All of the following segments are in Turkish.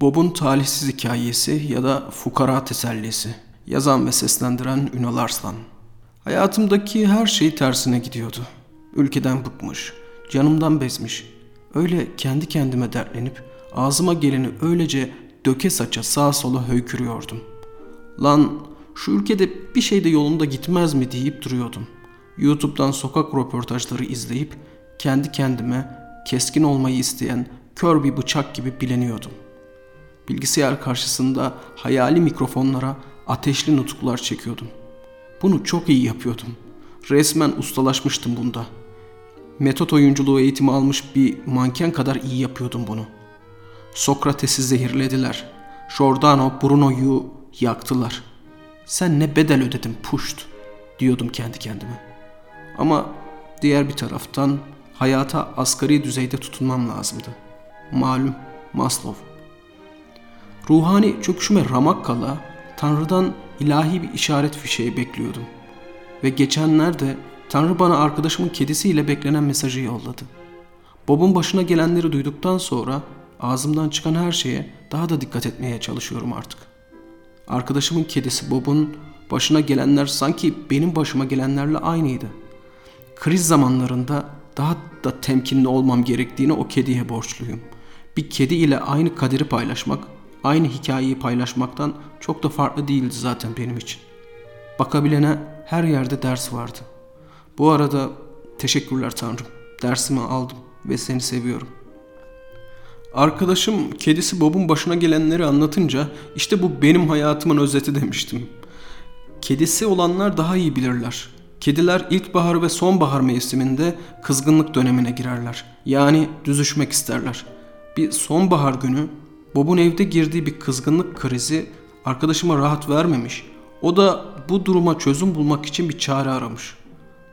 Bob'un talihsiz hikayesi ya da fukara tesellisi. Yazan ve seslendiren Ünal Arslan. Hayatımdaki her şey tersine gidiyordu. Ülkeden bıkmış, canımdan bezmiş. Öyle kendi kendime dertlenip ağzıma geleni öylece döke saça sağa sola höykürüyordum. Lan şu ülkede bir şey de yolunda gitmez mi deyip duruyordum. YouTube'dan sokak röportajları izleyip kendi kendime keskin olmayı isteyen kör bir bıçak gibi bileniyordum.'' Bilgisayar karşısında hayali mikrofonlara ateşli nutuklar çekiyordum. Bunu çok iyi yapıyordum. Resmen ustalaşmıştım bunda. Metot oyunculuğu eğitimi almış bir manken kadar iyi yapıyordum bunu. Sokrates'i zehirlediler. Giordano Bruno'yu yaktılar. Sen ne bedel ödedin puşt diyordum kendi kendime. Ama diğer bir taraftan hayata asgari düzeyde tutunmam lazımdı. Malum Maslow Ruhani çöküşüme ramak kala Tanrı'dan ilahi bir işaret fişeği bekliyordum. Ve geçenlerde Tanrı bana arkadaşımın kedisiyle beklenen mesajı yolladı. Bob'un başına gelenleri duyduktan sonra ağzımdan çıkan her şeye daha da dikkat etmeye çalışıyorum artık. Arkadaşımın kedisi Bob'un başına gelenler sanki benim başıma gelenlerle aynıydı. Kriz zamanlarında daha da temkinli olmam gerektiğini o kediye borçluyum. Bir kedi ile aynı kaderi paylaşmak aynı hikayeyi paylaşmaktan çok da farklı değildi zaten benim için. Bakabilene her yerde ders vardı. Bu arada teşekkürler Tanrım. Dersimi aldım ve seni seviyorum. Arkadaşım kedisi Bob'un başına gelenleri anlatınca işte bu benim hayatımın özeti demiştim. Kedisi olanlar daha iyi bilirler. Kediler ilkbahar ve sonbahar mevsiminde kızgınlık dönemine girerler. Yani düzüşmek isterler. Bir sonbahar günü Bob'un evde girdiği bir kızgınlık krizi arkadaşıma rahat vermemiş. O da bu duruma çözüm bulmak için bir çare aramış.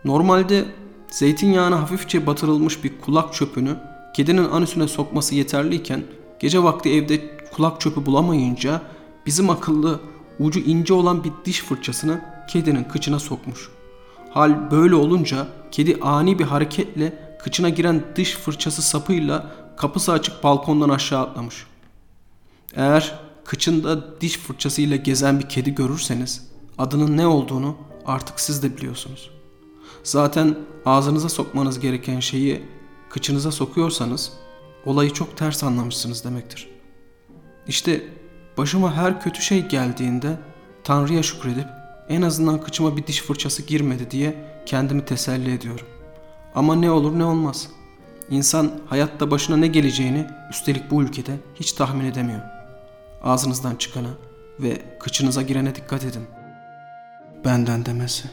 Normalde zeytinyağına hafifçe batırılmış bir kulak çöpünü kedinin anüsüne sokması yeterliyken gece vakti evde kulak çöpü bulamayınca bizim akıllı ucu ince olan bir diş fırçasını kedinin kıçına sokmuş. Hal böyle olunca kedi ani bir hareketle kıçına giren diş fırçası sapıyla kapısı açık balkondan aşağı atlamış.'' Eğer kıçında diş fırçasıyla gezen bir kedi görürseniz adının ne olduğunu artık siz de biliyorsunuz. Zaten ağzınıza sokmanız gereken şeyi kıçınıza sokuyorsanız olayı çok ters anlamışsınız demektir. İşte başıma her kötü şey geldiğinde Tanrı'ya şükredip en azından kıçıma bir diş fırçası girmedi diye kendimi teselli ediyorum. Ama ne olur ne olmaz. İnsan hayatta başına ne geleceğini üstelik bu ülkede hiç tahmin edemiyor ağzınızdan çıkana ve kıçınıza girene dikkat edin. Benden demesi.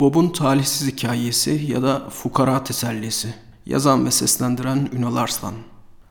Bob'un talihsiz hikayesi ya da fukara tesellisi. Yazan ve seslendiren Ünal Arslan.